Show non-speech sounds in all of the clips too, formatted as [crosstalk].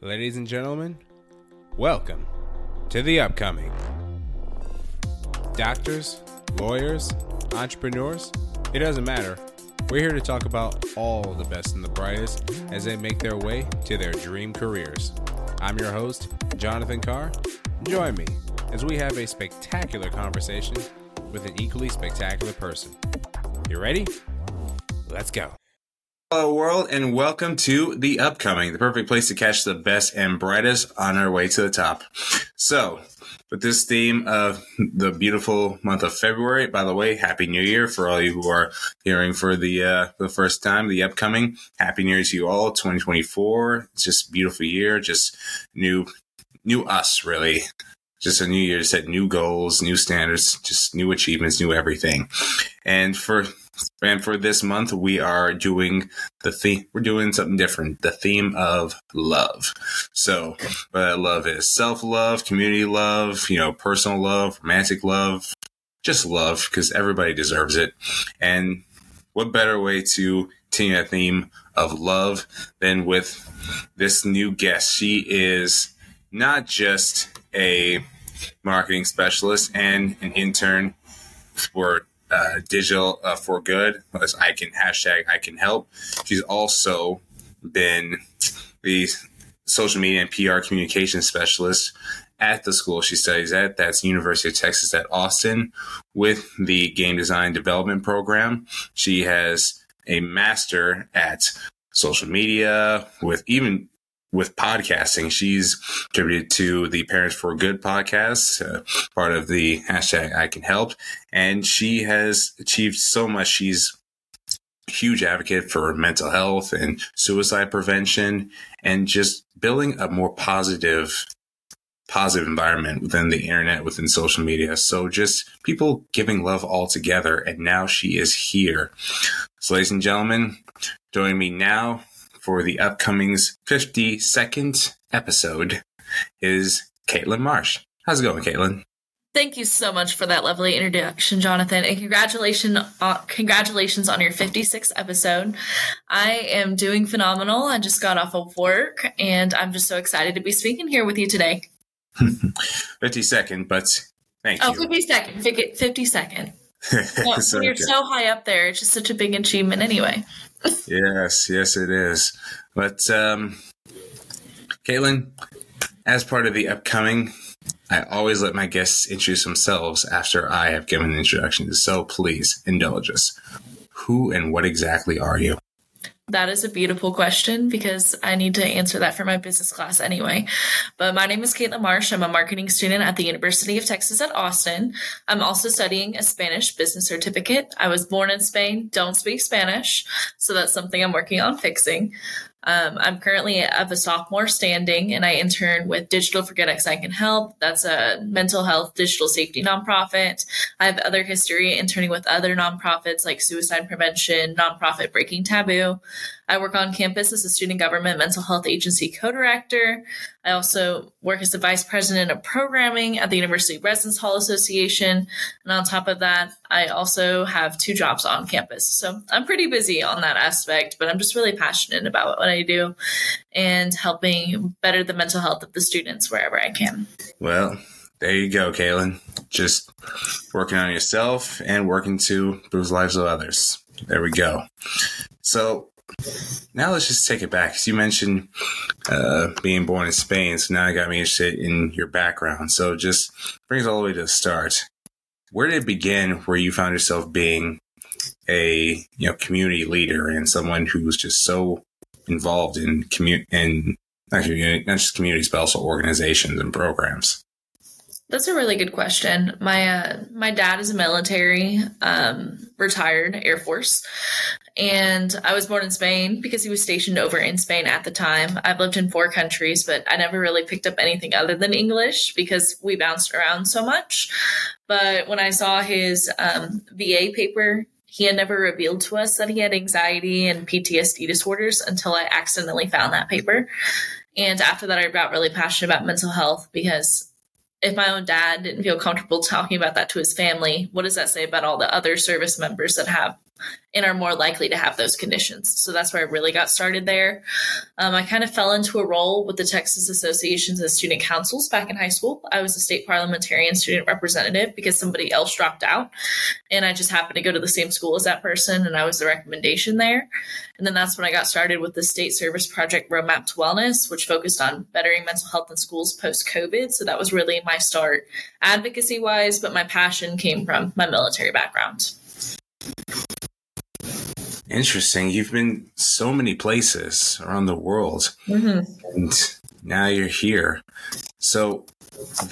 Ladies and gentlemen, welcome to the upcoming. Doctors, lawyers, entrepreneurs, it doesn't matter. We're here to talk about all the best and the brightest as they make their way to their dream careers. I'm your host, Jonathan Carr. Join me as we have a spectacular conversation with an equally spectacular person. You ready? Let's go. Hello, world, and welcome to The Upcoming, the perfect place to catch the best and brightest on our way to the top. So, with this theme of the beautiful month of February, by the way, Happy New Year for all you who are hearing for the uh, the first time, The Upcoming. Happy New Year to you all, 2024. It's just beautiful year, just new, new us, really. Just a new year set new goals, new standards, just new achievements, new everything. And for and for this month, we are doing the theme. We're doing something different. The theme of love. So, uh, love is self love, community love, you know, personal love, romantic love, just love because everybody deserves it. And what better way to continue that theme of love than with this new guest? She is not just a marketing specialist and an intern for uh, digital uh, for good as I can hashtag I can help. She's also been the social media and PR communication specialist at the school she studies at. That's University of Texas at Austin with the game design development program. She has a master at social media with even with podcasting. She's contributed to the Parents for Good podcast, uh, part of the hashtag I Can Help, and she has achieved so much. She's huge advocate for mental health and suicide prevention and just building a more positive positive environment within the internet within social media so just people giving love all together and now she is here so ladies and gentlemen joining me now for the upcoming's 52nd episode is Kaitlyn Marsh. How's it going, Kaitlyn? Thank you so much for that lovely introduction, Jonathan, and congratulations, uh, congratulations on your 56th episode. I am doing phenomenal. I just got off of work, and I'm just so excited to be speaking here with you today. [laughs] 52nd, but thank oh, you. 50 second, 50 second. Well, [laughs] So you're good. so high up there, it's just such a big achievement anyway. Yes, yes, it is. But, um, Kaitlyn, as part of the upcoming, I always let my guests introduce themselves after I have given an introduction. So please indulge us. Who and what exactly are you? That is a beautiful question because I need to answer that for my business class anyway. But my name is Kaitlyn Marsh. I'm a marketing student at the University of Texas at Austin. I'm also studying a Spanish business certificate. I was born in Spain, don't speak Spanish. So that's something I'm working on fixing. Um, I'm currently of a sophomore standing and I intern with Digital for Good X I Can Help. That's a mental health digital safety nonprofit. I have other history interning with other nonprofits like suicide prevention, nonprofit Breaking Taboo. I work on campus as a student government mental health agency co-director. I also work as the vice president of programming at the University Residence Hall Association. And on top of that, I also have two jobs on campus. So I'm pretty busy on that aspect, but I'm just really passionate about what I do and helping better the mental health of the students wherever I can. Well, there you go, Kaitlyn. Just working on yourself and working to the lives of others. There we go. So now let's just take it back. 'cause you mentioned uh, being born in Spain, so now I got me interested in your background. So just brings all the way to the start. Where did it begin where you found yourself being a you know community leader and someone who was just so involved in community in not, not just communities but also organizations and programs? That's a really good question. My uh, my dad is a military, um, retired Air Force, and I was born in Spain because he was stationed over in Spain at the time. I've lived in four countries, but I never really picked up anything other than English because we bounced around so much. But when I saw his um, VA paper, he had never revealed to us that he had anxiety and PTSD disorders until I accidentally found that paper. And after that, I got really passionate about mental health because if my own dad didn't feel comfortable talking about that to his family, what does that say about all the other service members that have and are more likely to have those conditions. So that's where I really got started there. Um, I kind of fell into a role with the Texas Associations of Student Councils back in high school. I was a state parliamentarian student representative because somebody else dropped out. And I just happened to go to the same school as that person, and I was the recommendation there. And then that's when I got started with the state service project Roadmap to Wellness, which focused on bettering mental health in schools post COVID. So that was really my start advocacy wise, but my passion came from my military background. Interesting. You've been so many places around the world, mm-hmm. and now you're here. So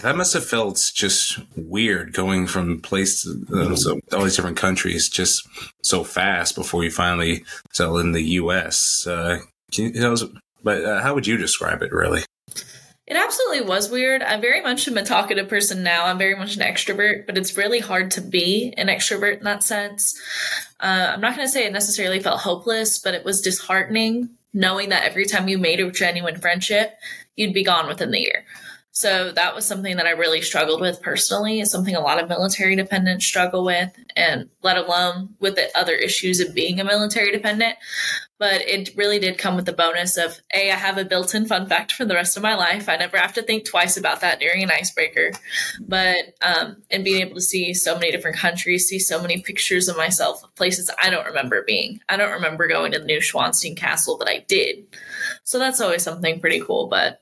that must have felt just weird going from place to uh, so, all these different countries just so fast before you finally settle in the U.S. Uh, you, you but uh, how would you describe it, really? It absolutely was weird. I'm very much a talkative person now. I'm very much an extrovert, but it's really hard to be an extrovert in that sense. Uh, I'm not going to say it necessarily felt hopeless, but it was disheartening knowing that every time you made a genuine friendship, you'd be gone within the year. So that was something that I really struggled with personally. It's something a lot of military dependents struggle with, and let alone with the other issues of being a military dependent. But it really did come with the bonus of A, I have a built in fun fact for the rest of my life. I never have to think twice about that during an icebreaker. But, um, and being able to see so many different countries, see so many pictures of myself places I don't remember being. I don't remember going to the Neuschwanstein Castle, but I did. So that's always something pretty cool. But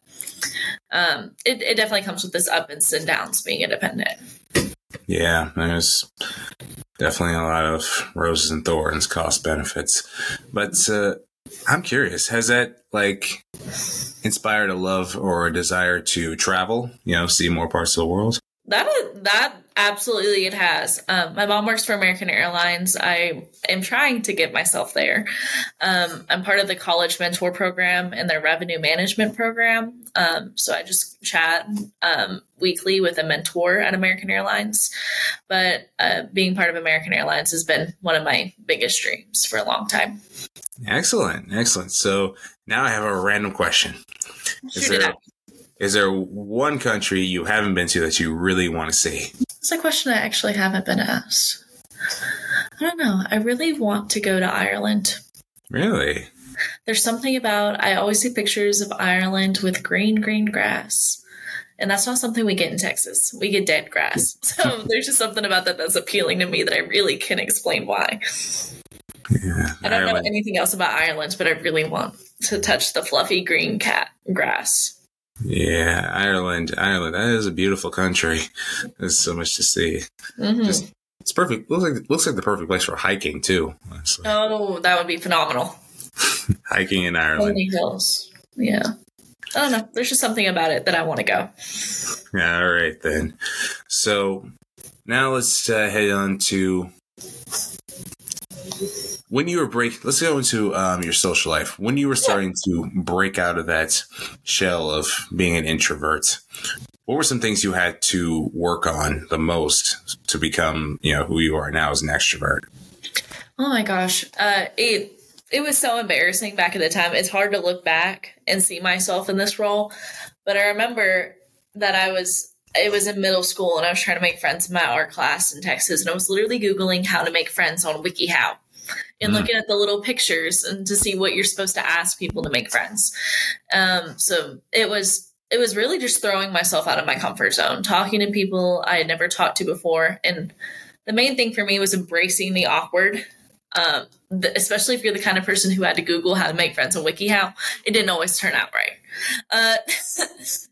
um, it, it definitely comes with this ups and downs being independent. Yeah, there's definitely a lot of roses and thorns, cost benefits. But uh, I'm curious, has that like inspired a love or a desire to travel? You know, see more parts of the world. That that absolutely it has. Um, my mom works for American Airlines. I am trying to get myself there. Um, I'm part of the college mentor program and their revenue management program. Um, so I just chat um, weekly with a mentor at American Airlines. But uh, being part of American Airlines has been one of my biggest dreams for a long time. Excellent, excellent. So now I have a random question. Is there, is there one country you haven't been to that you really want to see? It's a question I actually haven't been asked. I don't know. I really want to go to Ireland. Really? There's something about, I always see pictures of Ireland with green, green grass. And that's not something we get in Texas. We get dead grass. [laughs] So there's just something about that that's appealing to me that I really can't explain why. Yeah, I don't Ireland. know anything else about Ireland, but I really want to touch the fluffy green cat grass. Yeah, Ireland, Ireland. That is a beautiful country. [laughs] There's so much to see. Mm-hmm. Just, it's perfect. Looks like looks like the perfect place for hiking too. Honestly. Oh, that would be phenomenal. [laughs] hiking in Ireland. hills. Yeah. I don't know. There's just something about it that I want to go. All right then. So now let's uh, head on to when you were break let's go into um, your social life. When you were starting yeah. to break out of that shell of being an introvert what were some things you had to work on the most to become you know who you are now as an extrovert? Oh my gosh. Uh, it it was so embarrassing back at the time. It's hard to look back and see myself in this role but i remember that i was it was in middle school and I was trying to make friends in my art class in Texas and I was literally Googling how to make friends on WikiHow and mm. looking at the little pictures and to see what you're supposed to ask people to make friends. Um, so it was it was really just throwing myself out of my comfort zone, talking to people I had never talked to before, and the main thing for me was embracing the awkward. Um, the, especially if you're the kind of person who had to Google how to make friends on WikiHow, it didn't always turn out right. Uh, [laughs]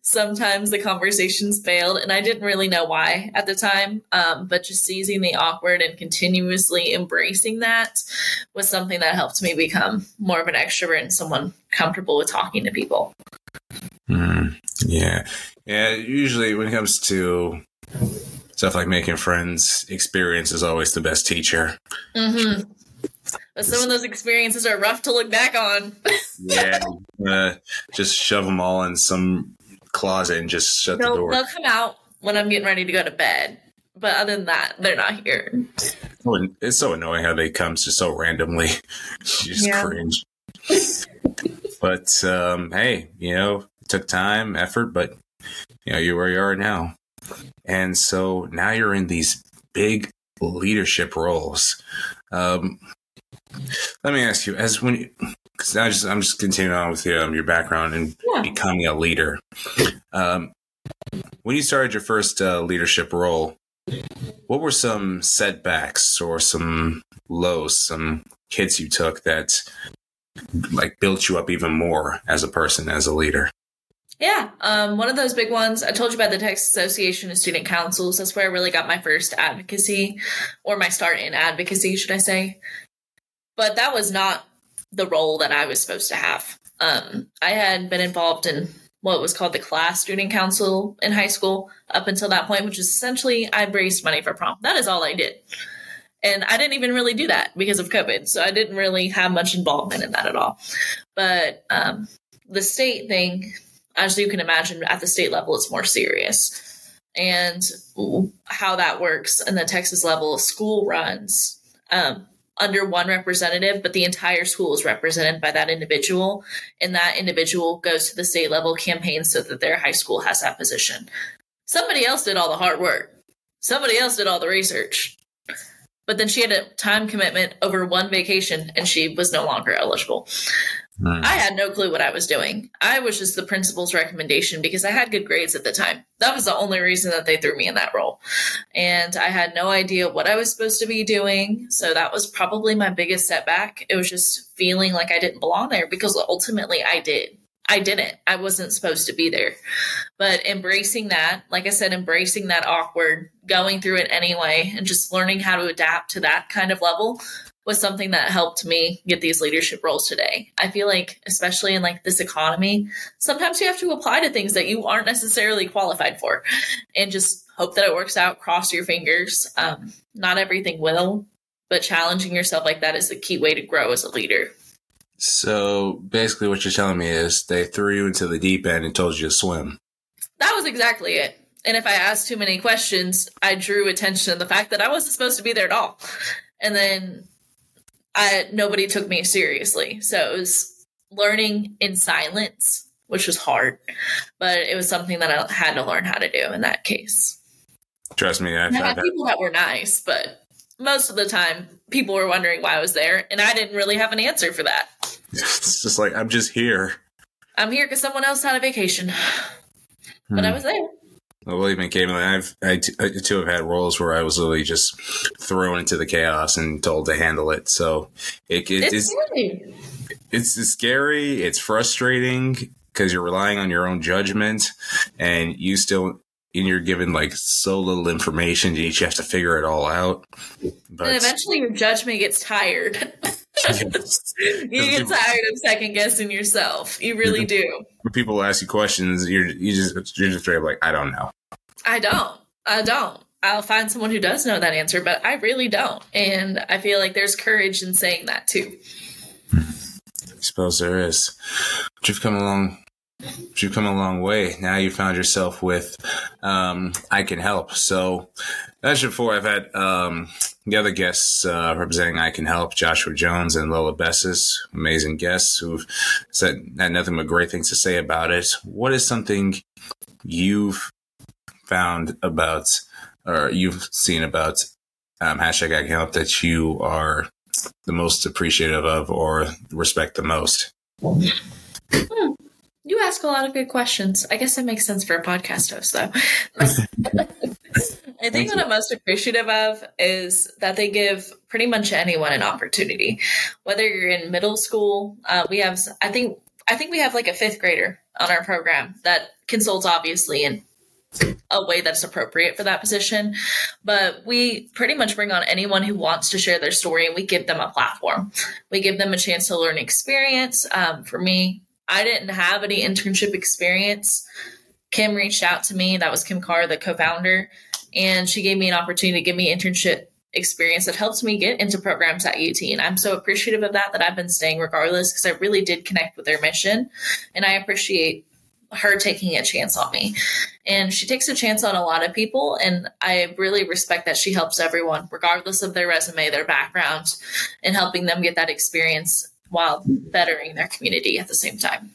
sometimes the conversations failed, and I didn't really know why at the time. Um, but just seizing the awkward and continuously embracing that was something that helped me become more of an extrovert and someone comfortable with talking to people. Mm, yeah. Yeah. Usually, when it comes to stuff like making friends, experience is always the best teacher. Mm-hmm. But some of those experiences are rough to look back on. yeah, [laughs] uh, just shove them all in some closet and just shut they'll, the door. They'll come out when I'm getting ready to go to bed. But other than that, they're not here. It's so annoying how they come just so randomly. [laughs] just yeah. cringe. but um, hey, you know, it took time, effort, but you know, you're where you are now. And so now you're in these big leadership roles. Um, Let me ask you, as when, because I just I'm just continuing on with um, your background and yeah. becoming a leader. Um, when you started your first uh, leadership role, what were some setbacks or some lows, some hits you took that like built you up even more as a person, as a leader? Yeah, um, one of those big ones. I told you about the Texas Association of Student Councils. That's where I really got my first advocacy, or my start in advocacy, should I say? But that was not the role that I was supposed to have. Um, I had been involved in what was called the class student council in high school up until that point, which is essentially I raised money for prom. That is all I did. And I didn't even really do that because of COVID. So I didn't really have much involvement in that at all. But um, the state thing, as you can imagine, at the state level, it's more serious. And how that works in the Texas level, school runs um, under one representative, but the entire school is represented by that individual. And that individual goes to the state level campaign so that their high school has that position. Somebody else did all the hard work, somebody else did all the research. But then she had a time commitment over one vacation and she was no longer eligible. I had no clue what I was doing. I was just the principal's recommendation because I had good grades at the time. That was the only reason that they threw me in that role. And I had no idea what I was supposed to be doing. So that was probably my biggest setback. It was just feeling like I didn't belong there because ultimately I did. I didn't. I wasn't supposed to be there. But embracing that, like I said, embracing that awkward, going through it anyway, and just learning how to adapt to that kind of level was something that helped me get these leadership roles today. I feel like, especially in like this economy, sometimes you have to apply to things that you aren't necessarily qualified for and just hope that it works out, cross your fingers. Um, not everything will, but challenging yourself like that is the key way to grow as a leader. So basically, what you're telling me is they threw you into the deep end and told you to swim. That was exactly it. And if I asked too many questions, I drew attention to the fact that I wasn't supposed to be there at all. And then I nobody took me seriously. So it was learning in silence, which was hard, but it was something that I had to learn how to do in that case. Trust me, I've, I had people that were nice, but most of the time people were wondering why I was there, and I didn't really have an answer for that. It's just like I'm just here. I'm here because someone else had a vacation, hmm. but I hmm. was there. Well, believe me, Kaitlyn, I've I, t- I too have had roles where I was literally just thrown into the chaos and told to handle it. So it, it it's, it's, it's scary. It's frustrating because you're relying on your own judgment, and you still and you're given like so little information. You each have to figure it all out. But and eventually, your judgment gets tired. [laughs] [laughs] you get tired of second guessing yourself. You really do. When people ask you questions, you're you just you're just straight up like I don't know. I don't. I don't. I'll find someone who does know that answer, but I really don't. And I feel like there's courage in saying that too. I suppose there is. But you've come along you've come a long way. Now you found yourself with um, I Can Help. So, as before, I've had um, the other guests uh, representing I Can Help, Joshua Jones and Lola Bessis, amazing guests who've said had nothing but great things to say about it. What is something you've found about or you've seen about um, hashtag I Can Help that you are the most appreciative of or respect the most? Hmm. You ask a lot of good questions. I guess that makes sense for a podcast host, though. [laughs] [laughs] I think what I'm most appreciative of is that they give pretty much anyone an opportunity. Whether you're in middle school, uh, we have, I think, I think we have like a fifth grader on our program that consults obviously in a way that's appropriate for that position. But we pretty much bring on anyone who wants to share their story and we give them a platform. We give them a chance to learn experience. Um, for me, I didn't have any internship experience. Kim reached out to me. That was Kim Karr, the co founder, and she gave me an opportunity to give me internship experience that helped me get into programs at UT. And I'm so appreciative of that, that I've been staying regardless because I really did connect with their mission. And I appreciate her taking a chance on me. And she takes a chance on a lot of people. And I really respect that she helps everyone, regardless of their resume, their background, and helping them get that experience while bettering their community at the same time.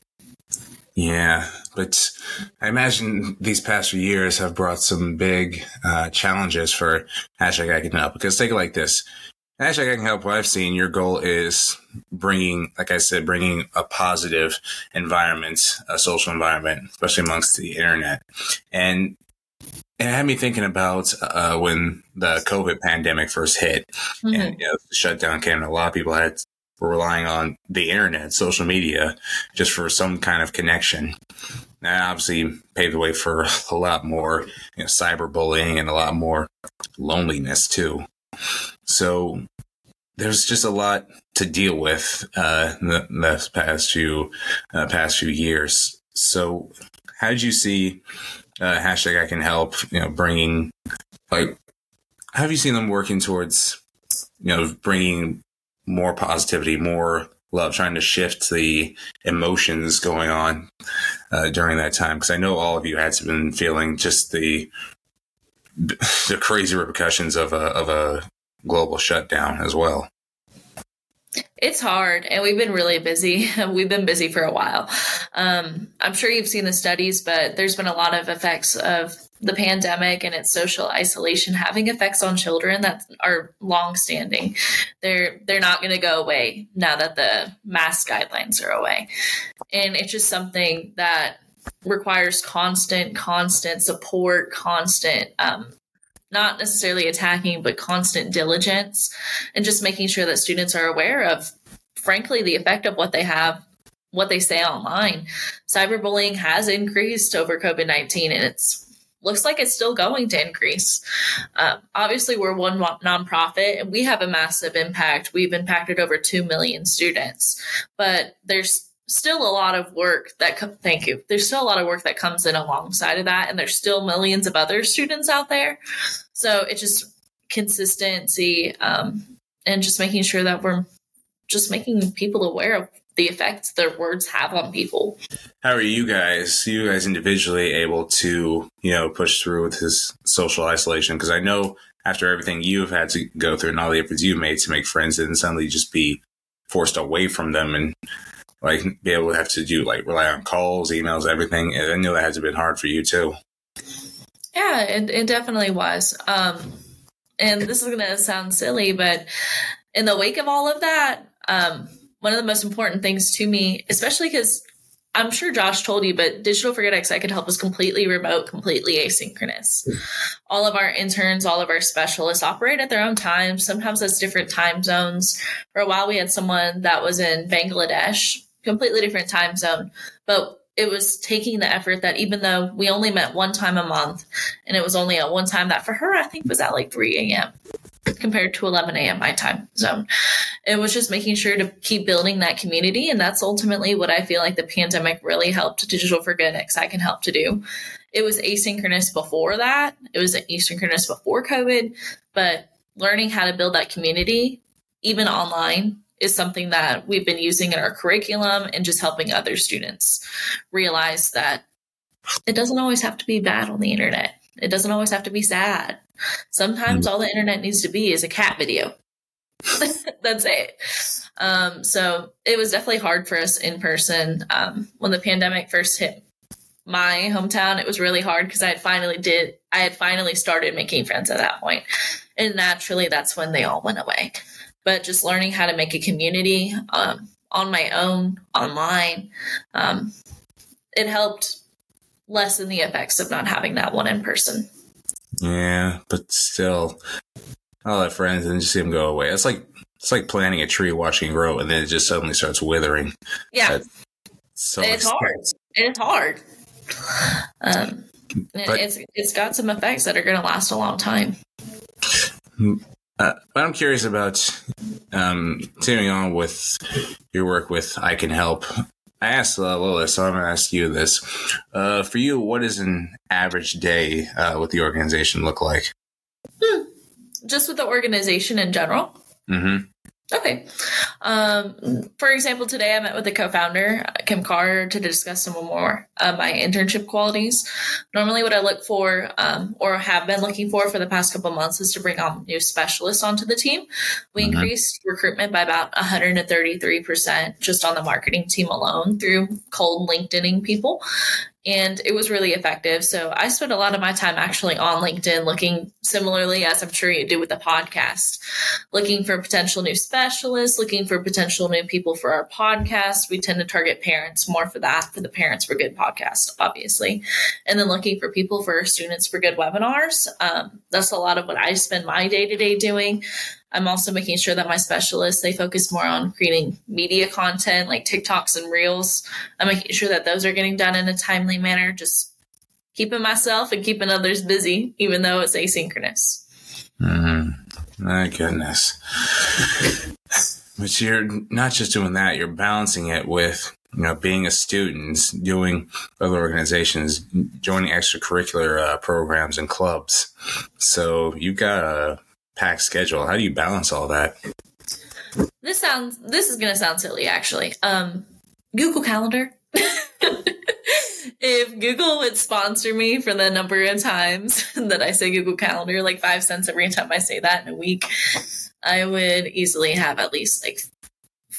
Yeah, but I imagine these past few years have brought some big uh, challenges for hashtag I can help. Because take it like this: Hashtag I can help. What I've seen, your goal is bringing, like I said, bringing a positive environment, a social environment, especially amongst the internet. And it had me thinking about uh, when the COVID pandemic first hit mm-hmm. and you know, the shutdown came. And a lot of people had were relying on the internet, social media, just for some kind of connection. That obviously paved the way for [laughs] a lot more you know, cyberbullying and a lot more loneliness too. So there's just a lot to deal with uh, the, the past few uh, past few years. So, how did you see uh, hashtag I can help? You know, bringing like, have you seen them working towards you know bringing more positivity, more love, trying to shift the emotions going on uh, during that time? Because I know all of you had been feeling just the the crazy repercussions of a of a global shutdown as well. It's hard, and we've been really busy. [laughs] we've been busy for a while. Um, I'm sure you've seen the studies, but there's been a lot of effects of the pandemic and its social isolation having effects on children that are long-standing. They're they're not going to go away now that the mask guidelines are away, and it's just something that requires constant, constant support, constant um, not necessarily attacking, but constant diligence and just making sure that students are aware of, frankly, the effect of what they have, what they say online. Cyberbullying has increased over COVID 19 and it's looks like it's still going to increase. Um, obviously, we're one nonprofit and we have a massive impact. We've impacted over 2 million students, but there's still a lot of work that co- thank you there's still a lot of work that comes in alongside of that and there's still millions of other students out there so it's just consistency um, and just making sure that we're just making people aware of the effects their words have on people how are you guys you guys individually able to you know push through with this social isolation because i know after everything you've had to go through and all the efforts you've made to make friends and suddenly just be forced away from them and like be able to have to do like rely on calls, emails, everything. And I know that has to been hard for you too. Yeah, it, it definitely was. Um, and this is going to sound silly, but in the wake of all of that, um, one of the most important things to me, especially because I'm sure Josh told you, but Digital for Good I could help us completely remote, completely asynchronous. All of our interns, all of our specialists operate at their own time. Sometimes that's different time zones. For a while, we had someone that was in Bangladesh completely different time zone. But it was taking the effort that even though we only met one time a month and it was only at one time that for her, I think was at like 3 a.m. compared to 11 a.m. my time zone. It was just making sure to keep building that community. And that's ultimately what I feel like the pandemic really helped Digital for Good X I can help to do. It was asynchronous before that. It was asynchronous before COVID, but learning how to build that community, even online, is something that we've been using in our curriculum and just helping other students realize that it doesn't always have to be bad on the internet. It doesn't always have to be sad. Sometimes mm-hmm. all the internet needs to be is a cat video. [laughs] That's it. Um, so it was definitely hard for us in person. Um, when the pandemic first hit my hometown, it was really hard because I had finally did I had finally started making friends at that point. And naturally that's when they all went away but just learning how to make a community um, on my own online, um, it helped lessen the effects of not having that one in person. Yeah, but still, I'll have friends and just see them go away. It's like it's like planting a tree, watching it grow, and then it just suddenly starts withering. Yeah, so it's hard. It's hard. Um, but, it's it's got some effects that are going to last a long time. Uh, but I'm curious about um, continuing on with your work with I Can Help. I asked uh, Lola, so I'm going to ask you this. Uh, for you, what does an average day uh, with the organization look like? Hmm. Just with the organization in general? Mm-hmm. Okay. Um, for example, today I met with the co-founder, Kim Karr, to discuss some more of my internship qualities. Normally, what I look for, um, or have been looking for for the past couple months, is to bring on new specialists onto the team. We mm-hmm. increased recruitment by about 133% just on the marketing team alone through cold LinkedIning people. And it was really effective. So I spent a lot of my time actually on LinkedIn looking similarly as I'm sure you do with the podcast, looking for potential new specialists, looking for potential new people for our podcast. We tend to target parents more for that, for the parents for good podcast, obviously. And then looking for people for students for good webinars. Um, that's a lot of what I spend my day to day doing. I'm also making sure that my specialists they focus more on creating media content like TikToks and Reels. I'm making sure that those are getting done in a timely manner. Just keeping myself and keeping others busy, even though it's asynchronous. Mm-hmm. My goodness. but you're not just doing that, you're balancing it with, you know, being a student, doing other organizations, joining extracurricular uh, programs and clubs. So you've got a packed schedule. How do you balance all that? This sounds this is gonna sound silly actually. Um Google Calendar. [laughs] if Google would sponsor me for the number of times [laughs] that I say Google Calendar, like five cents every time I say that in a week, I would easily have at least like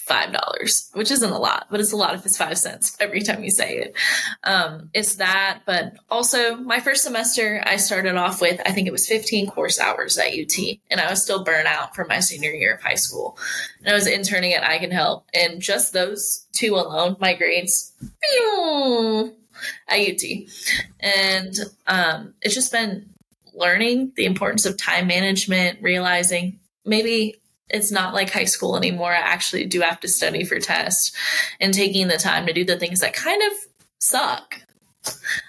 five dollars, which isn't a lot, but it's a lot if it's five cents every time you say it. Um, it's that, but also my first semester, I started off with I think it was 15 course hours at UT, and I was still burnt out from my senior year of high school. And I was interning at I Can Help, and just those two alone, my grades at UT, and um, it's just been learning the importance of time management, realizing maybe it's not like high school anymore. I actually do have to study for tests and taking the time to do the things that kind of suck.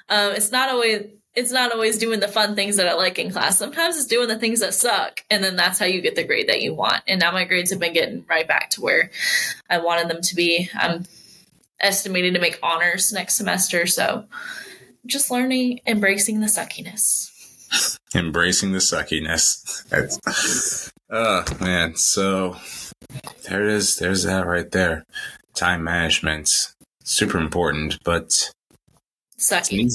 Um, it's not always it's not always doing the fun things that I like in class. Sometimes it's doing the things that suck, and then that's how you get the grade that you want. And now my grades have been getting right back to where I wanted them to be. I'm estimated to make honors next semester, so just learning, embracing the suckiness. Embracing the suckiness. Oh man, so there it is. There's that right there. Time management, super important, but sucky.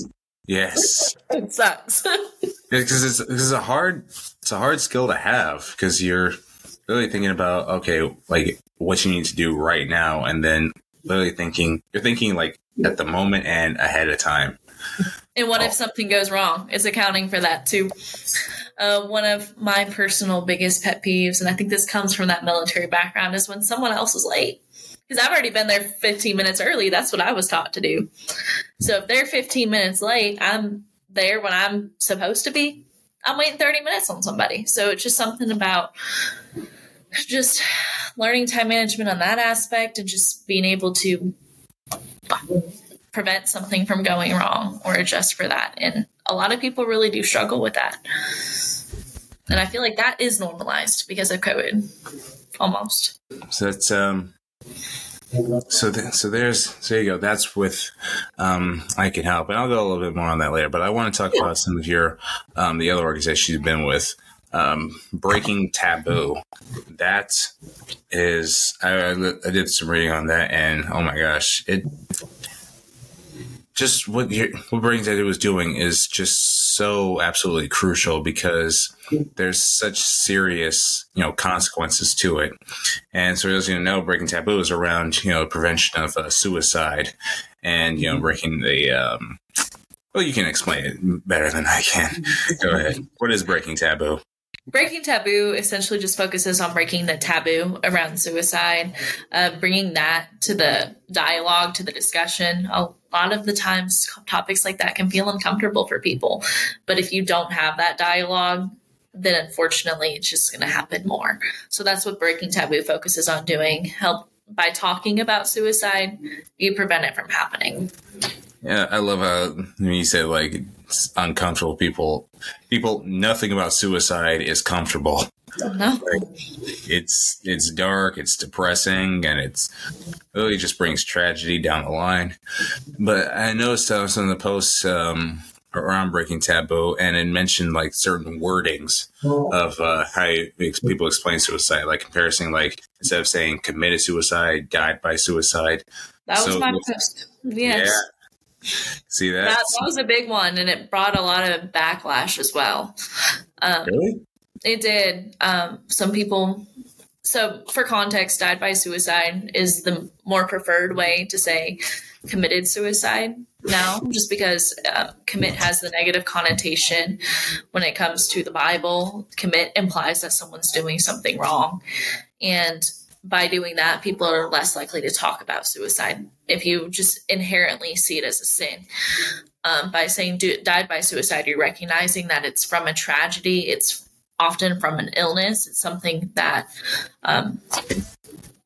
Yes, [laughs] it sucks. [laughs] because it's it's a hard it's a hard skill to have because you're really thinking about okay, like what you need to do right now, and then literally thinking you're thinking like at the moment and ahead of time. And what oh. if something goes wrong? It's accounting for that too. Uh, one of my personal biggest pet peeves, and I think this comes from that military background, is when someone else is late. Because I've already been there 15 minutes early. That's what I was taught to do. So if they're 15 minutes late, I'm there when I'm supposed to be. I'm waiting 30 minutes on somebody. So it's just something about just learning time management on that aspect and just being able to prevent something from going wrong or adjust for that. And a lot of people really do struggle with that. And I feel like that is normalized because of COVID, almost. So that's um, so th- so there's so there you go. That's with um, I can help, and I'll go a little bit more on that later. But I want to talk yeah. about some of your um, the other organizations you've been with. Um, breaking taboo. That is, I, I did some reading on that, and oh my gosh, it just what what Breaking Taboo was doing is just so absolutely crucial because there's such serious you know consequences to it, and so as you know, Breaking Taboo is around you know prevention of uh, suicide and you know breaking the. Um, well, you can explain it better than I can. Go ahead. What is Breaking Taboo? Breaking Taboo essentially just focuses on breaking the taboo around suicide, uh, bringing that to the dialogue, to the discussion. A lot of the times, topics like that can feel uncomfortable for people. But if you don't have that dialogue, then unfortunately, it's just going to happen more. So that's what Breaking Taboo focuses on doing. Help by talking about suicide, you prevent it from happening. Yeah, I love how you say like uncomfortable people. People, nothing about suicide is comfortable. No. [laughs] Like, it's it's dark, it's depressing, and it's really just brings tragedy down the line. But I noticed uh, some of the posts um, around breaking taboo, and it mentioned like certain wordings of uh, how people explain suicide, like comparison, like instead of saying committed suicide, died by suicide. That was so, my post. Yes. Yeah See that? that? that? was a big one, and it brought a lot of backlash as well. Um, really? It did. Um, some people. So, for context, died by suicide is the more preferred way to say committed suicide now, just because uh, commit has the negative connotation when it comes to the Bible. Commit implies that someone's doing something wrong. And by doing that, people are less likely to talk about suicide if you just inherently see it as a sin. Um, by saying do, died by suicide, you're recognizing that it's from a tragedy. It's often from an illness. It's something that, um,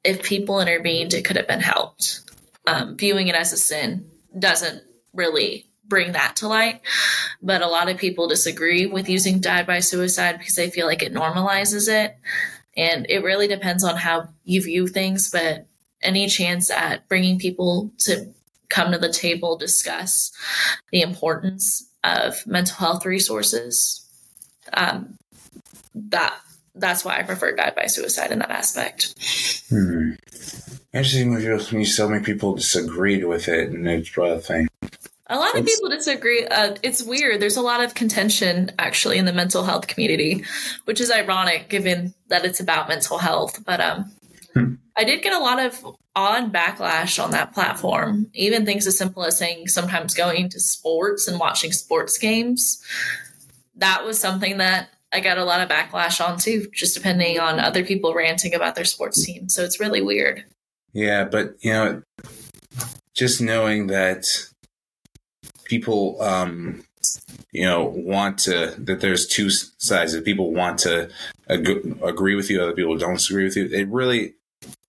if people intervened, it could have been helped. Um, viewing it as a sin doesn't really bring that to light. But a lot of people disagree with using died by suicide because they feel like it normalizes it. And it really depends on how you view things, but any chance at bringing people to come to the table, discuss the importance of mental health resources, um, that that's why I prefer died by suicide in that aspect. Hmm. Interesting you so many people disagreed with it, and it's a thing. A lot of people disagree. Uh, it's weird. There's a lot of contention actually in the mental health community, which is ironic given that it's about mental health. But um, hmm. I did get a lot of odd backlash on that platform. Even things as simple as saying sometimes going to sports and watching sports games. That was something that I got a lot of backlash on too, just depending on other people ranting about their sports team. So it's really weird. Yeah, but you know, just knowing that people um, you know want to that there's two sides. That people want to ag- agree with you other people don't agree with you. It really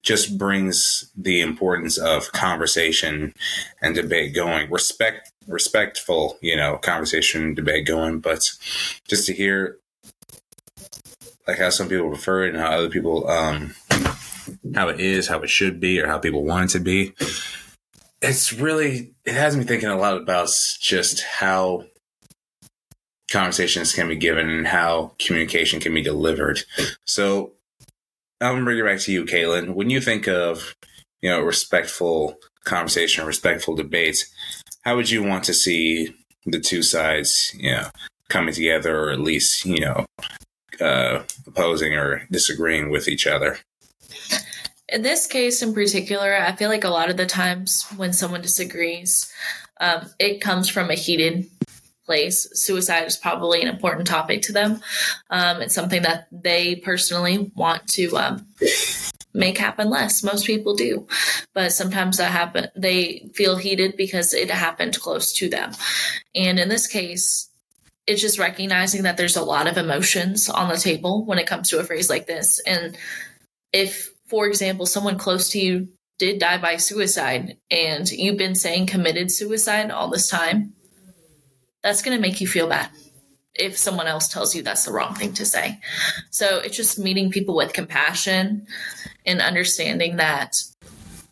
just brings the importance of conversation and debate going. Respect respectful you know conversation debate going. But just to hear like how some people prefer it and how other people um how it is how it should be or how people want it to be it's really it has me thinking a lot about just how conversations can be given and how communication can be delivered. So I'm gonna bring it back to you, Kaitlyn. When you think of you know respectful conversation, respectful debates, how would you want to see the two sides, you know, coming together, or at least you know, uh, opposing or disagreeing with each other? In this case in particular, I feel like a lot of the times when someone disagrees, um, it comes from a heated place. Suicide is probably an important topic to them. Um, it's something that they personally want to um, make happen less. Most people do, but sometimes that happen. They feel heated because it happened close to them, and in this case. It's just recognizing that there's a lot of emotions on the table when it comes to a phrase like this. And if for example, someone close to you did die by suicide and you've been saying committed suicide all this time, that's going to make you feel bad if someone else tells you that's the wrong thing to say. So it's just meeting people with compassion and understanding that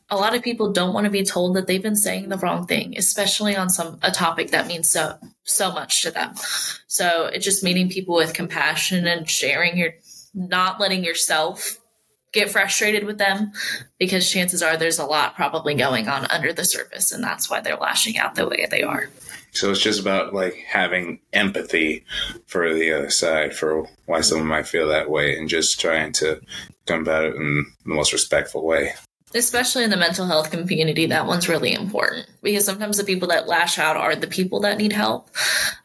a lot of people don't want to be told that they've been saying the wrong thing, especially on some a topic that means so so much to them. So it's just meeting people with compassion and sharing your not letting yourself get frustrated with them because chances are there's a lot probably going on under the surface and that's why they're lashing out the way they are. So it's just about like having empathy for the other side for why someone might feel that way and just trying to come about it in the most respectful way. Especially in the mental health community, that one's really important because sometimes the people that lash out are the people that need help.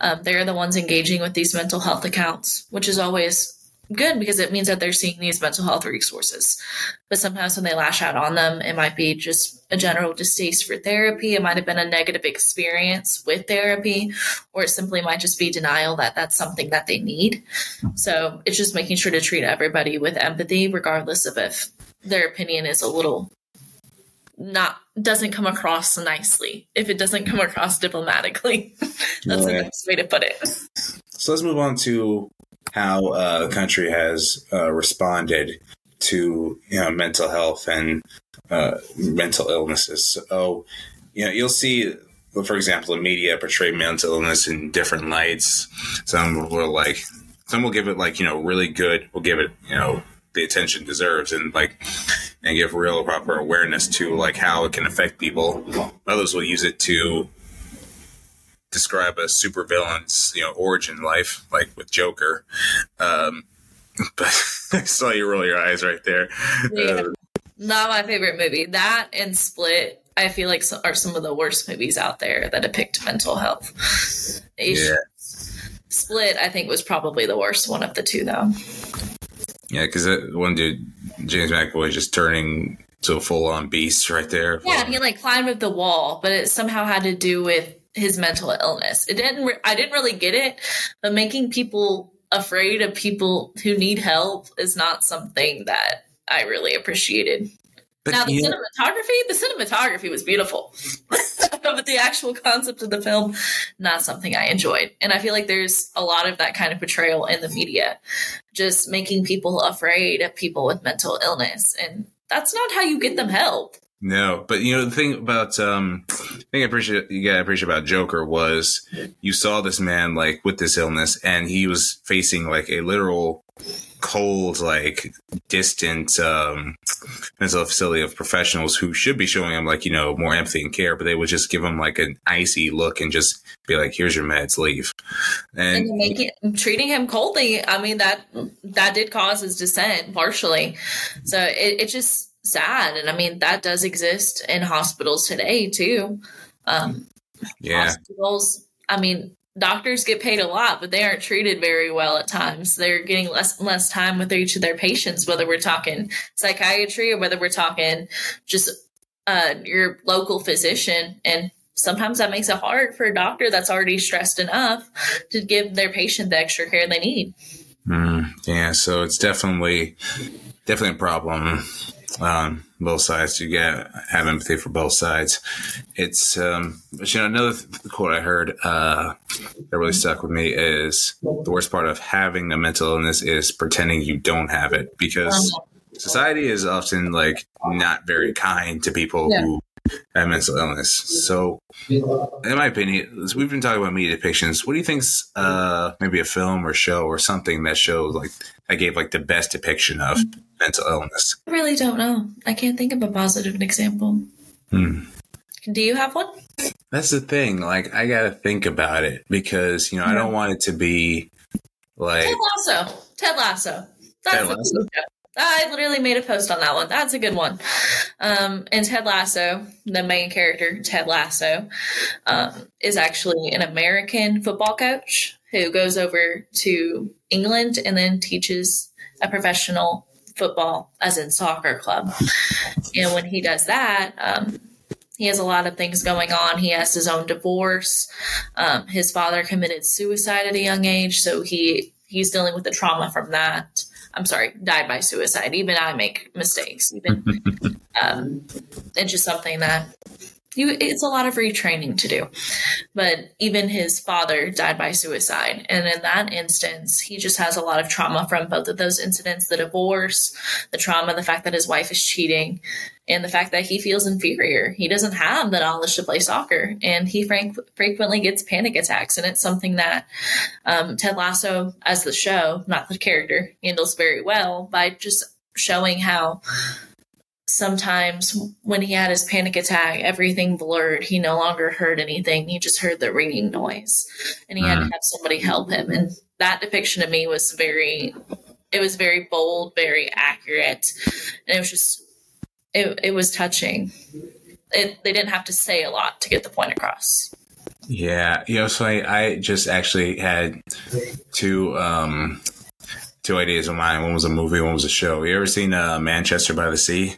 Um, they're the ones engaging with these mental health accounts, which is always good because it means that they're seeing these mental health resources. But sometimes when they lash out on them, it might be just a general distaste for therapy. It might have been a negative experience with therapy, or it simply might just be denial that that's something that they need. So it's just making sure to treat everybody with empathy, regardless of if their opinion is a little not doesn't come across nicely if it doesn't come across diplomatically [laughs] that's the best way to put it so let's move on to how uh, the country has uh, responded to you know mental health and uh, mental illnesses. So you know you'll see, for example, the media portray mental illness in different lights. Some will like some will give it like you know really good. Will give it you know the attention deserves and like and give real proper awareness to like how it can affect people. Others will use it to describe a supervillain's you know origin life, like with Joker. Um, [laughs] but I saw you roll your eyes right there. Yeah. Uh, Not my favorite movie. That and Split I feel like are some of the worst movies out there that depict mental health. [laughs] Yeah. Split, I think, was probably the worst one of the two, though. Yeah, because that one dude, James McAvoy, just turning to a full on beast right there. Yeah, he like climbed up the wall, but it somehow had to do with his mental illness. It didn't. Re- I didn't really get it, but making people afraid of people who need help is not something that I really appreciated. But now the you- cinematography, the cinematography was beautiful, [laughs] but the actual concept of the film, not something I enjoyed. And I feel like there's a lot of that kind of portrayal in the media, just making people afraid of people with mental illness, and that's not how you get them help. No, but you know the thing about um, the thing I appreciate you got appreciate about Joker was you saw this man like with this illness, and he was facing like a literal cold, like distant um, mental facility of professionals who should be showing him like you know more empathy and care, but they would just give him like an icy look and just be like, "Here's your meds, leave." and And it treating him coldly i mean that that did cause his descent partially so it, it's just sad and i mean that does exist in hospitals today too. Um yeah, hospitals i mean doctors get paid a lot but they aren't treated very well at times. They're getting less and less time with each of their patients whether we're talking psychiatry or whether we're talking just uh, your local physician and sometimes that makes it hard for a doctor that's already stressed enough to give their patient the extra care they need. Mm, yeah. So it's definitely definitely a problem on both sides. You got have empathy for both sides. It's um, but, you know another th- quote I heard uh, that really stuck with me is the worst part of having a mental illness is pretending you don't have it because society is often like not very kind to people Yeah. who have mental illness. So, in my opinion, we've been talking about media depictions. What do you think's uh, maybe a film or show or something that showed like that gave like the best depiction of mental illness? i really don't know i can't think of a positive example Hmm. do you have one That's the thing. Like, I got to think about it because you know I don't want it to be like ted lasso ted lasso that's Ted Lasso? I literally made a post on that one. That's a good one. Um, and Ted Lasso, the main character, Ted Lasso, um, is actually an American football coach who goes over to England and then teaches a professional football, as in soccer club. And when he does that, um, he has a lot of things going on. He has his own divorce. Um, his father committed suicide at a young age, so he he's dealing with the trauma from that. I'm sorry, died by suicide. Even I make mistakes. Even [laughs] um, it's just something that you. It's a lot of retraining to do. But even his father died by suicide, and in that instance, he just has a lot of trauma from both of those incidents: the divorce, the trauma, the fact that his wife is cheating, and the fact that he feels inferior. He doesn't have the knowledge to play soccer, and he frank- frequently gets panic attacks. And it's something that um, Ted Lasso, as the show, not the character, handles very well by just showing how sometimes when he had his panic attack, everything blurred. He no longer heard anything. He just heard the ringing noise, and he had to Mm. have somebody help him. And that depiction of me was very, it was very bold, very accurate, and it was just, it, it was touching. It, they didn't have to say a lot to get the point across. Yeah, you know, so I, I just actually had two um two ideas in mind. One was a movie, one was a show. You ever seen uh, Manchester by the Sea?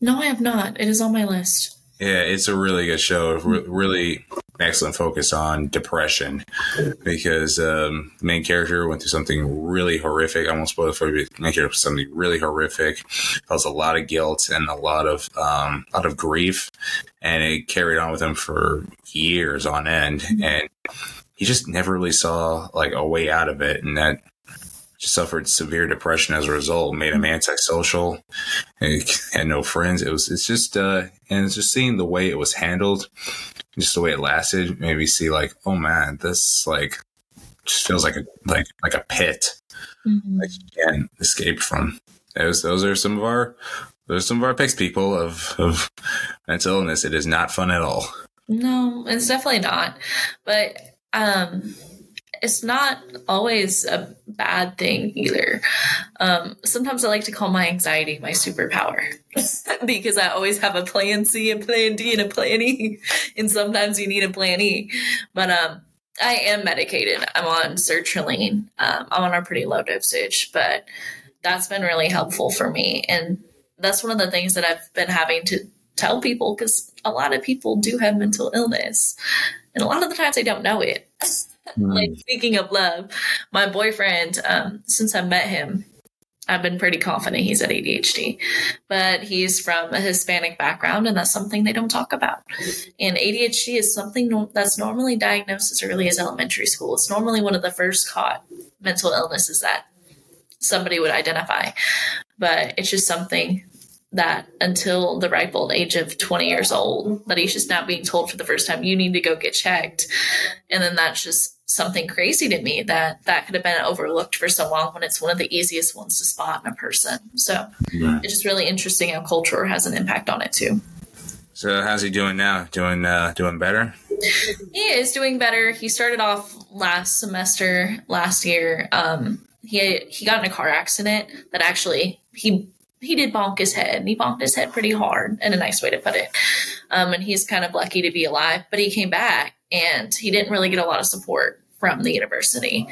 No, I have not. It is on my list. Yeah, it's a really good show. Really excellent focus on depression because um, the main character went through something really horrific. I won't spoil it for you. Main character something really horrific. Felt a lot of guilt and a lot of um, lot of grief, and it carried on with him for years on end. And he just never really saw like a way out of it, and that suffered severe depression as a result. Made him antisocial. He [laughs] had no friends. It was. It's just. uh And it's just seeing the way it was handled, just the way it lasted, maybe see like, oh man, this like just feels like a like like a pit. Like you can't escape from. Those those are some of our. Those are some of our picks, people of of mental illness. It is not fun at all. No, it's definitely not. But um it's not always a bad thing either. Um, sometimes I like to call my anxiety my superpower [laughs] because I always have a plan C, a plan D, and a plan E. [laughs] And sometimes you need a plan E. But um, I am medicated. I'm on sertraline. Um, I'm on a pretty low dosage, but that's been really helpful for me. And that's one of the things that I've been having to tell people because a lot of people do have mental illness. And a lot of the times they don't know it. [laughs] [laughs] Mm. like speaking of love, my boyfriend, um, since I met him, I've been pretty confident he's at ADHD, but he's from a Hispanic background, and that's something they don't talk about. And ADHD is something no- that's normally diagnosed as early as elementary school. It's normally one of the first caught mental illnesses that somebody would identify, but it's just something that until the ripe old age of 20 years old, that he's just now being told for the first time, you need to go get checked. And then that's just something crazy to me that that could have been overlooked for so long when it's one of the easiest ones to spot in a person. So yeah. it's just really interesting how culture has an impact on it too. So how's he doing now? Doing uh, doing better? He is doing better. He started off last semester last year. Um, he he got in a car accident that actually he he did bonk his head and he bonked his head pretty hard in a nice way to put it. Um, and he's kind of lucky to be alive, but he came back and he didn't really get a lot of support from the university.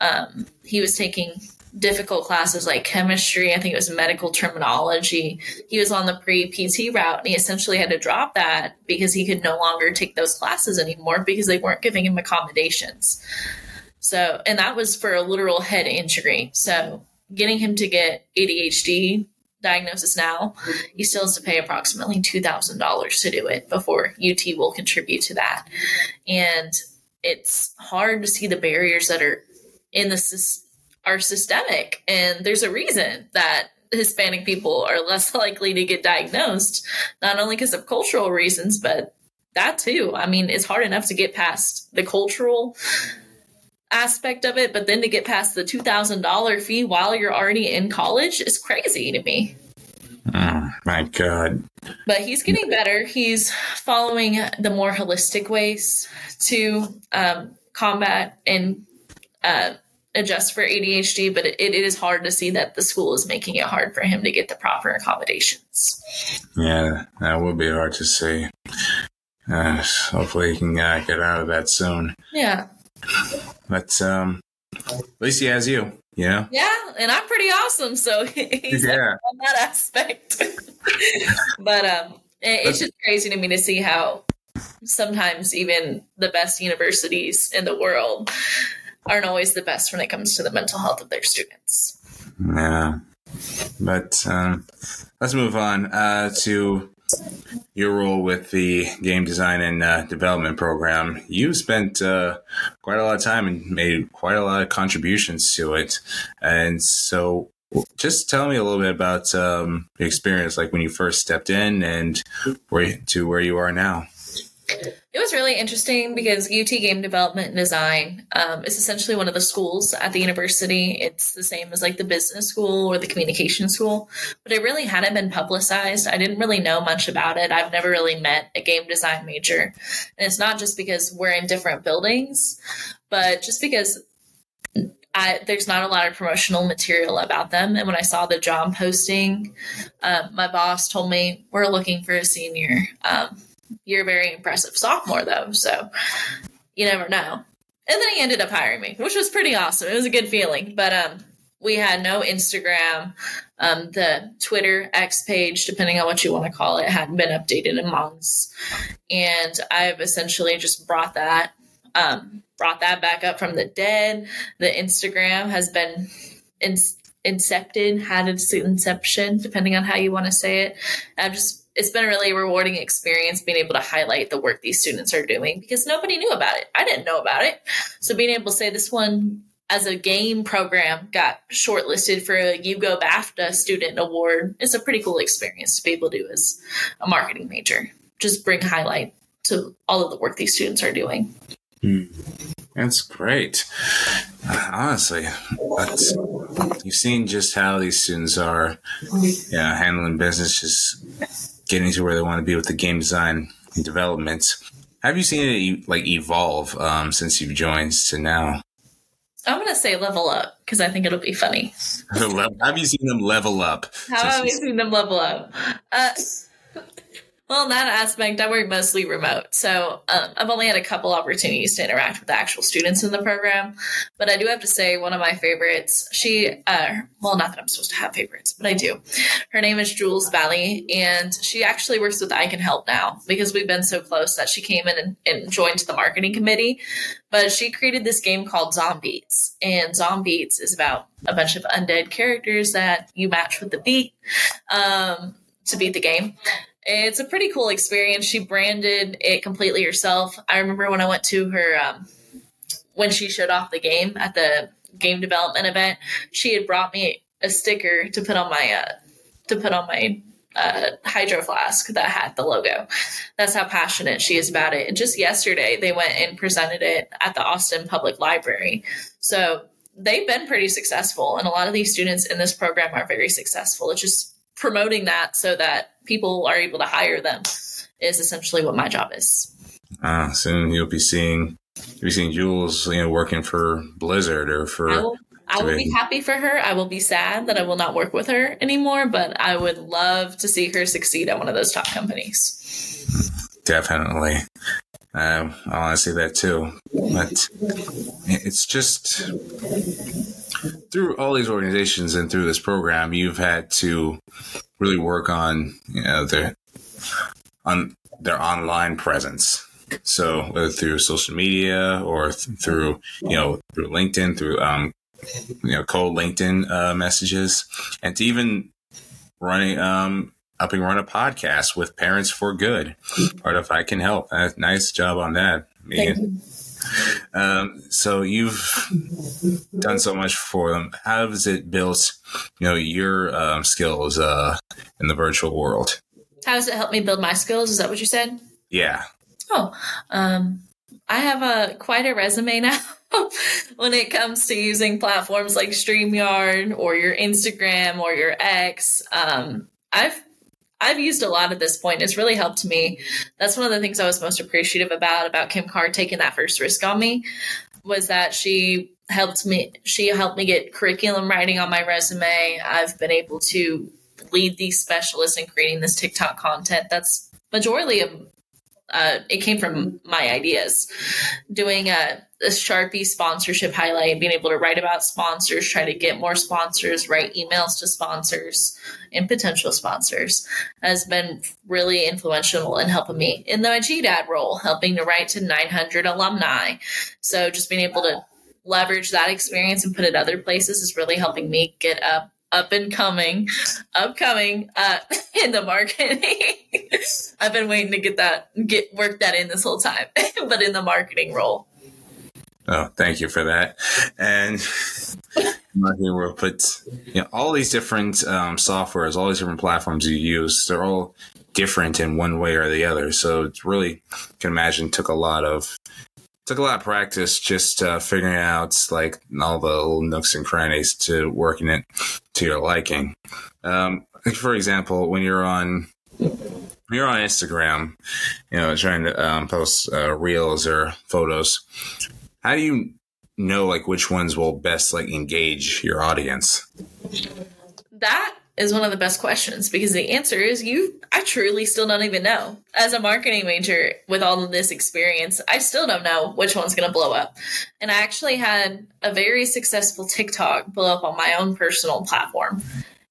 Um, he was taking difficult classes like chemistry, I think it was medical terminology. He was on the pre PT route and he essentially had to drop that because he could no longer take those classes anymore because they weren't giving him accommodations. So, and that was for a literal head injury. So, getting him to get ADHD diagnosis now, he still has to pay approximately $2,000 to do it before UT will contribute to that. And it's hard to see the barriers that are in the are systemic. And there's a reason that Hispanic people are less [laughs] likely to get diagnosed, not only because of cultural reasons, but that too. I mean, it's hard enough to get past the cultural aspect of it, but then to get past the $2,000 fee while you're already in college is crazy to me. Oh, my God. But he's getting better. He's following the more holistic ways to um, combat and uh, adjust for ADHD, but it, it is hard to see that the school is making it hard for him to get the proper accommodations. Yeah, that would be hard to see. Uh, hopefully, he can uh, get out of that soon. Yeah. But um, at least he has you, know? Yeah, and I'm pretty awesome, so [laughs] he's yeah. on that aspect. [laughs] but um, it, it's just crazy to me to see how sometimes even the best universities in the world aren't always the best when it comes to the mental health of their students. Yeah. But um, let's move on uh, to your role with the game design and uh, development program—you've spent uh, quite a lot of time and made quite a lot of contributions to it. And so, just tell me a little bit about um, the experience, like when you first stepped in and where to where you are now. It was really interesting because UT Game Development and Design um, is essentially one of the schools at the university. It's the same as like the business school or the communication school, but it really hadn't been publicized. I didn't really know much about it. I've never really met a game design major. And it's not just because we're in different buildings, but just because I, there's not a lot of promotional material about them. And when I saw the job posting, uh, my boss told me, We're looking for a senior. Um, you're a very impressive sophomore, though. So you never know. And then he ended up hiring me, which was pretty awesome. It was a good feeling. But um, we had no Instagram. Um, the Twitter X page, depending on what you want to call it, hadn't been updated in months. And I've essentially just brought that um, brought that back up from the dead. The Instagram has been in, incepted, had its inception, depending on how you want to say it. I've just it's been a really rewarding experience being able to highlight the work these students are doing because nobody knew about it. I didn't know about it. So being able to say this one as a game program got shortlisted for a Hugo BAFTA student award is a pretty cool experience to be able to do as a marketing major. Just bring highlight to all of the work these students are doing. Mm. That's great. Honestly, that's, you've seen just how these students are yeah, handling business, just getting to where they want to be with the game design and development. Have you seen it like evolve um, since you've joined to now? I'm gonna say level up because I think it'll be funny. [laughs] have you seen them level up? How have you seen them level up? Uh, well, in that aspect, I work mostly remote. So um, I've only had a couple opportunities to interact with the actual students in the program. But I do have to say, one of my favorites, she, uh, well, not that I'm supposed to have favorites, but I do. Her name is Jules Valley, and she actually works with I Can Help now because we've been so close that she came in and, and joined the marketing committee. But she created this game called Zombeats, and Zombeats is about a bunch of undead characters that you match with the beat. Um, to beat the game. It's a pretty cool experience. She branded it completely herself. I remember when I went to her um, when she showed off the game at the game development event. She had brought me a sticker to put on my uh, to put on my uh, hydro flask that had the logo. That's how passionate she is about it. And just yesterday, they went and presented it at the Austin Public Library. So they've been pretty successful, and a lot of these students in this program are very successful. It's just promoting that so that people are able to hire them is essentially what my job is. Uh, soon you'll be seeing you'll be seeing Jules, you know, working for Blizzard or for. I will, I will be happy for her. I will be sad that I will not work with her anymore, but I would love to see her succeed at one of those top companies. Definitely. Um, I want to see that too. But it's just through all these organizations and through this program, you've had to really work on you know their on their online presence. So whether through social media or th- through you know through LinkedIn, through um, you know cold LinkedIn uh, messages, and to even running um, helping run a podcast with Parents for Good, part of I Can Help. Uh, nice job on that, Megan. Um, so you've done so much for them. How has it built, you know, your um, skills uh, in the virtual world? How has it helped me build my skills? Is that what you said? Yeah. Oh, um, I have a quite a resume [laughs] now. when it comes to using platforms like StreamYard or your Instagram or your X, um, I've I've used a lot at this point. It's really helped me. That's one of the things I was most appreciative about about Kim Karr taking that first risk on me was that she helped me she helped me get curriculum writing on my resume. I've been able to lead these specialists in creating this TikTok content that's majority of uh, it came from my ideas. Doing a, a Sharpie sponsorship highlight, being able to write about sponsors, try to get more sponsors, write emails to sponsors and potential sponsors has been really influential in helping me in the GDAD role, helping to write to 900 alumni. So just being able to leverage that experience and put it other places is really helping me get up up and coming, upcoming uh, [laughs] in the marketing. [laughs] I've been waiting to get that, get work that in this whole time, [laughs] but in the marketing role. Oh, thank you for that. And marketing world puts you know, all these different um, softwares, all these different platforms you use. They're all different in one way or the other. So it's really, can imagine, took a lot of took a lot of practice just uh, figuring out like all the little nooks and crannies to working it to your liking. Um, for example, when you're on when you're on Instagram, you know, trying to um, post uh, reels or photos, how do you know like which ones will best like engage your audience? That is one of the best questions because the answer is you I truly still don't even know. As a marketing major with all of this experience, I still don't know which one's going to blow up. And I actually had a very successful TikTok blow up on my own personal platform.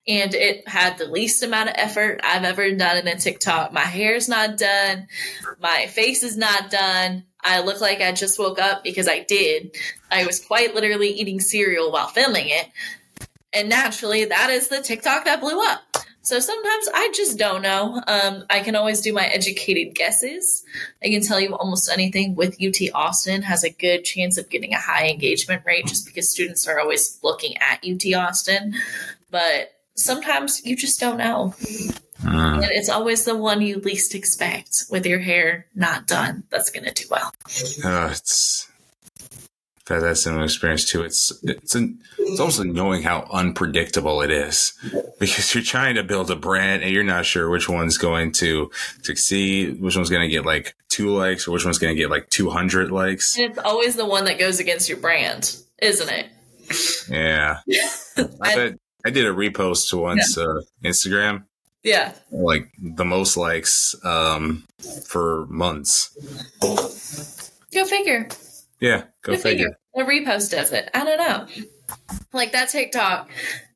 And it had the least amount of effort I've ever done in a TikTok. My hair's not done. My face is not done. I look like I just woke up because I did. I was quite literally eating cereal while filming it. And naturally, that is the TikTok that blew up. So sometimes I just don't know. Um, I can always do my educated guesses. I can tell you almost anything with UT Austin has a good chance of getting a high engagement rate just because students are always looking at UT Austin. But sometimes you just don't know. And it's always the one you least expect with your hair not done that's going to do well. Uh, it's That similar experience too. It's it's an, it's almost knowing how unpredictable it is because you're trying to build a brand and you're not sure which one's going to succeed, which one's going to get like two likes, or which one's going to get like 200 likes. And it's always the one that goes against your brand. isn't it? Yeah. [laughs] I, I- I did a repost to once uh, Instagram, Yeah. like the most likes um, for months. Go figure. Yeah, go Go figure. A repost does it. I don't know. Like that TikTok,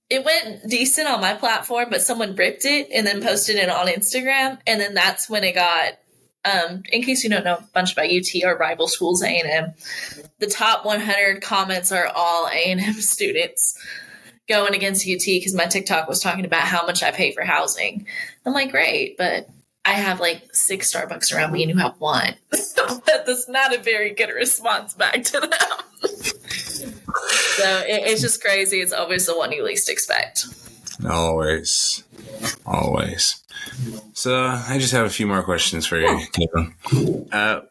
it went decent on my platform, but someone ripped it and then posted it on Instagram, and then that's when it got. Um, in case you don't know a bunch about UT, our rival schools, A and M, the top 100 comments are all A and M [laughs] students going against UT because my TikTok was talking about how much I pay for housing. I'm like, great, but I have like six Starbucks around me and you have one. [laughs] That's not a very good response back to them. so it, it's just crazy. It's always the one you least expect. Always. Always. So I just have a few more questions for you, Kaitlyn. Uh,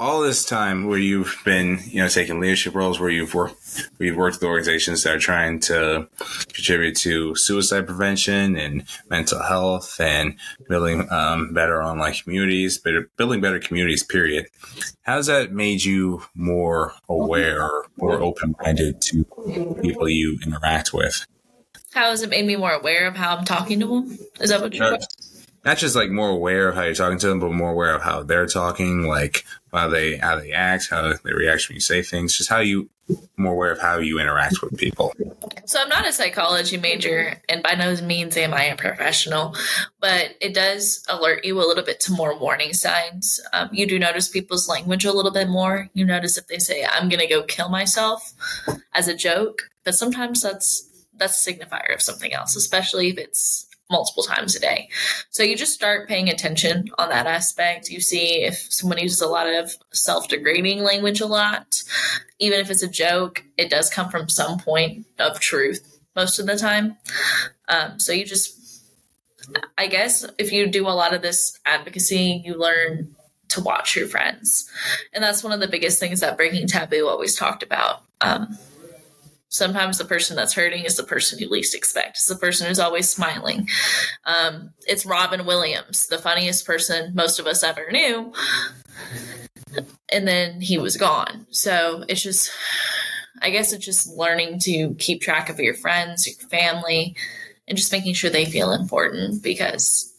all this time where you've been, you know, taking leadership roles where you've worked where you've worked with organizations that are trying to contribute to suicide prevention and mental health and building um, better online communities, better, building better communities, period. How's that made you more aware, more open minded to people you interact with? How has it made me more aware of how I'm talking to them? Is that what you're Not, not just like more aware of how you're talking to them, but more aware of how they're talking, like how they how they act, how they react when you say things, just how you more aware of how you interact with people. So I'm not a psychology major, and by no means am I a professional, but it does alert you a little bit to more warning signs. Um, you do notice people's language a little bit more. You notice if they say, "I'm going to go kill myself" as a joke, but sometimes that's that's a signifier of something else, especially if it's multiple times a day. So you just start paying attention on that aspect. You see if someone uses a lot of self-degrading language a lot, even if it's a joke, it does come from some point of truth most of the time. Um, so you just, I guess, if you do a lot of this advocacy, you learn to watch your friends. And that's one of the biggest things that Breaking Taboo always talked about. Um, sometimes the person that's hurting is the person you least expect. It's the person who's always smiling. Um, it's Robin Williams, the funniest person most of us ever knew. And then he was gone. So it's just, I guess it's just learning to keep track of your friends, your family, and just making sure they feel important because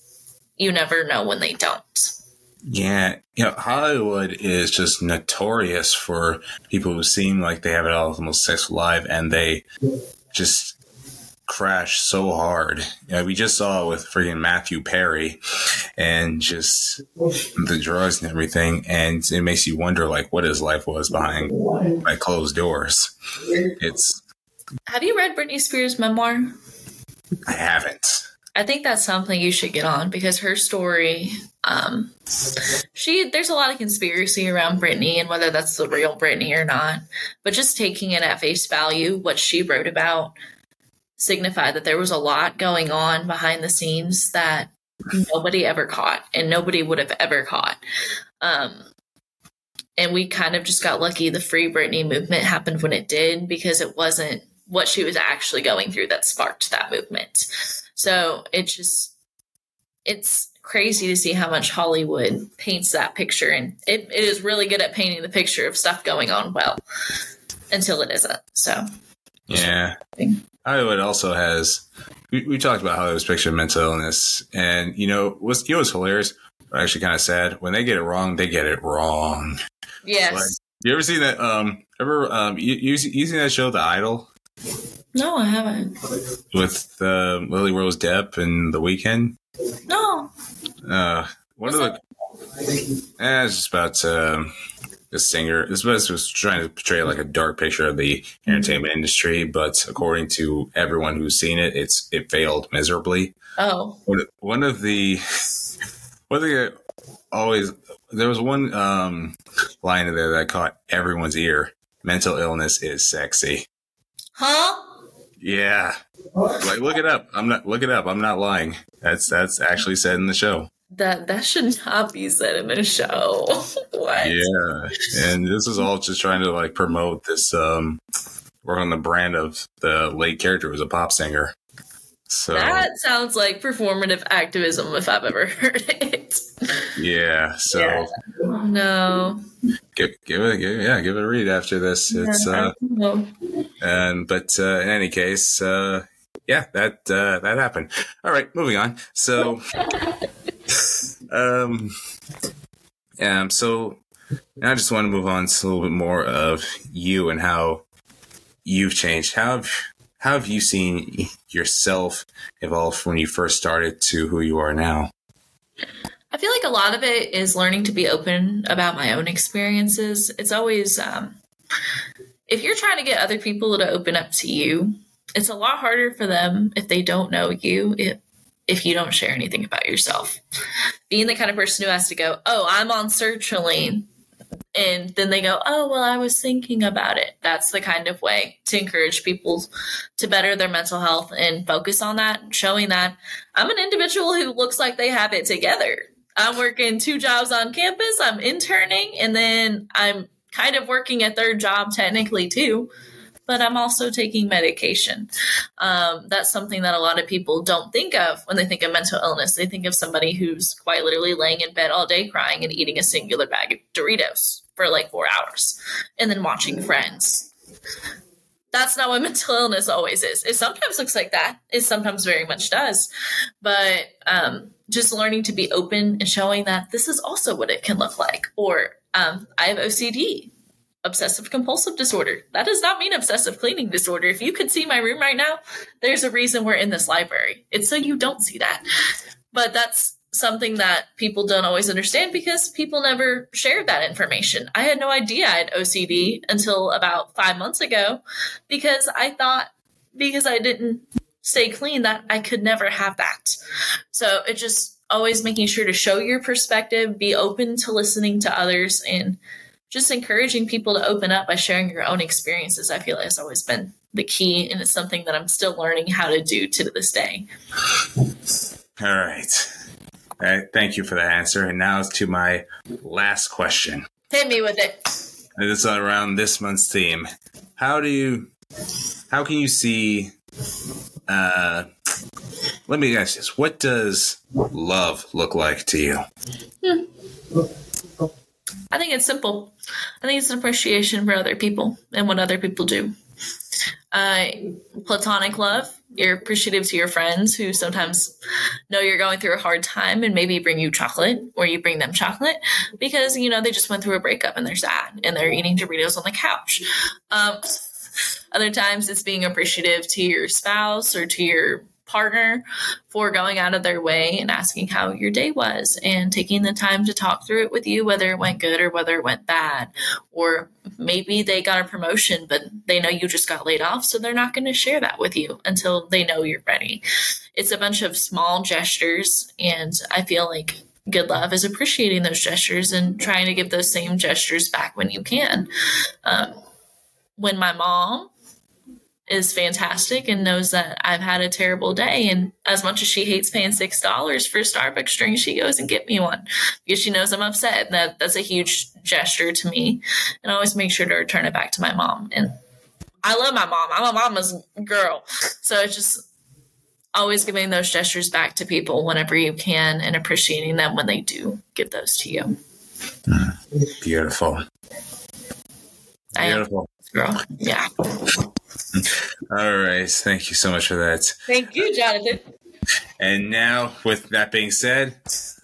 you never know when they don't. Yeah, you know, Hollywood is just notorious for people who seem like they have it all the most successful life, and they just crash so hard. You know, we just saw it with freaking Matthew Perry, and just the drugs and everything, and it makes you wonder, like, what his life was behind like closed doors. It's Have you read Britney Spears' memoir? I haven't. I think that's something you should get on because her story, um, she there's a lot of conspiracy around Britney and whether that's the real Britney or not. But just taking it at face value, what she wrote about signified that there was a lot going on behind the scenes that nobody ever caught and nobody would have ever caught. Um, and we kind of just got lucky. The Free Britney movement happened when it did because it wasn't what she was actually going through that sparked that movement. So it's just it's crazy to see how much Hollywood paints that picture, and it, it is really good at painting the picture of stuff going on well until it isn't. So Yeah. Hollywood also has. We, we talked about Hollywood's picture of mental illness, and you know what's you know what's hilarious, or actually kind of sad. When they get it wrong, they get it wrong. yes, Like, you ever see that? Um, ever um, you, you, you seen that show, The Idol, no, I haven't. with uh, Lily Rose Depp and The Weeknd? No, Uh, one of the. Eh, it's just about um, the singer. This was was trying to portray like a dark picture of the entertainment industry, but according to everyone who's seen it, it's it failed miserably. oh, One of- One of the one thing that always there was one um, line in there that caught everyone's ear. Mental illness is sexy. huh? Yeah, like look it up. I'm not look it up. I'm not lying. That's that's actually said in the show. That that should not be said in a show. [laughs] what? Yeah, and this is all just trying to like promote this um work on the brand of the late character who was a pop singer. So that sounds like performative activism if I've ever [laughs] heard it. Yeah. So yeah. no. Give, give it, give, yeah, give it a read after this. It's uh, and but uh, in any case, uh, yeah, that uh, that happened. All right, moving on. So, [laughs] um, yeah, so I just want to move on to a little bit more of you and how you've changed. How have how have you seen yourself evolve from when you first started to who you are now? I feel like a lot of it is learning to be open about my own experiences. It's always, um, if you're trying to get other people to open up to you, it's a lot harder for them if they don't know you, if, if you don't share anything about yourself. Being the kind of person who has to go, oh, I'm on sertraline. And then they go, oh, well, I was thinking about it. That's the kind of way to encourage people to better their mental health and focus on that, showing that I'm an individual who looks like they have it together I'm working two jobs on campus. I'm interning, and then I'm kind of working a third job technically too. But I'm also taking medication. Um, that's something that a lot of people don't think of when they think of mental illness. They think of somebody who's quite literally laying in bed all day crying and eating a singular bag of Doritos for like four hours and then watching friends that's not what [laughs] mental illness always is. It sometimes looks like that. It sometimes very much does. But um, just learning to be open and showing that this is also what it can look like. Or um, I have OCD, obsessive compulsive disorder. That does not mean obsessive cleaning disorder. If you could see my room right now, there's a reason we're in this library. It's so you don't see that. But that's something that people don't always understand because people never shared that information. I had no idea I had OCD until about five months ago because I thought because I didn't stay clean that I could never have that. So it just always making sure to show your perspective, be open to listening to others and just encouraging people to open up by sharing your own experiences. I feel like has always been the key and it's something that I'm still learning how to do to this day. All right. Right, thank you for that answer. And now to my last question. Hit me with it. This is around this month's theme. How do you, how can you see, uh, let me ask this. What does love look like to you? Hmm. I think it's simple. I think it's an appreciation for other people and what other people do. Uh, platonic love you're appreciative to your friends who sometimes know you're going through a hard time and maybe bring you chocolate or you bring them chocolate because you know they just went through a breakup and they're sad and they're eating Doritos on the couch. Um, other times it's being appreciative to your spouse or to your partner for going out of their way and asking how your day was and taking the time to talk through it with you, whether it went good or whether it went bad. Or maybe they got a promotion, but they know you just got laid off, so they're not going to share that with you until they know you're ready. It's a bunch of small gestures, and I feel like good love is appreciating those gestures and trying to give those same gestures back when you can. Um, when my mom is fantastic and knows that I've had a terrible day. And as much as she hates paying six dollars for a Starbucks drink, she goes and get me one because she knows I'm upset. And that that's a huge gesture to me. And I always make sure to return it back to my mom. And I love my mom. I'm a mama's girl. So it's just always giving those gestures back to people whenever you can and appreciating them when they do give those to you. Mm-hmm. Beautiful. Beautiful. Girl. Yeah. All right. Thank you so much for that. Thank you, Jonathan. And now, with that being said,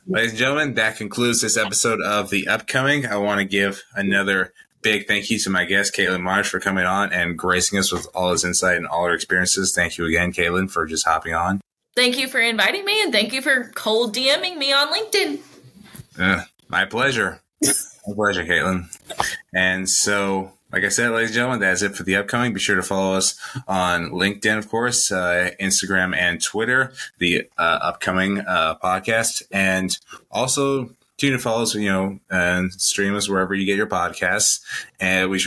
ladies and gentlemen, that concludes this episode of The Upcoming. I want to give another big thank you to my guest, Kaitlyn Marsh, for coming on and gracing us with all his insight and all her experiences. Thank you again, Kaitlyn, for just hopping on. Thank you for inviting me, and thank you for cold DMing me on LinkedIn. Uh, my pleasure. my pleasure, Kaitlyn. And so like I said, ladies and gentlemen, that's it for the upcoming. Be sure to follow us on LinkedIn, of course, uh, Instagram, and Twitter, the uh, upcoming uh, podcast. And also tune to follow us, you know, and stream us wherever you get your podcasts. And we,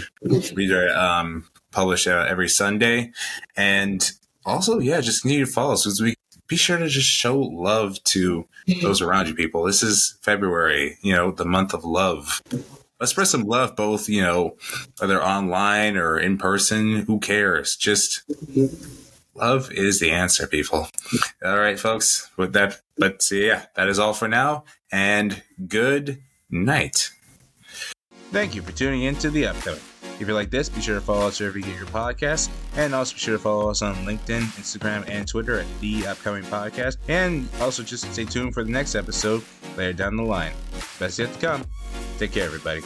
we um, publish uh, every Sunday. And also, yeah, just continue to follow us because we be sure to just show love to those around you, people. This is February, you know, the month of love let's spread some love, both, you know, whether online or in person, who cares? Just Love is the answer, people. All right, folks. With that, but yeah, that is all for now. And good night. Thank you for tuning in to the upcoming. If you like this, be sure to follow us wherever you get your podcasts, and also be sure to follow us on LinkedIn, Instagram, and Twitter at the upcoming podcast. And also just stay tuned for the next episode later down the line. Best yet to come. Take care, everybody.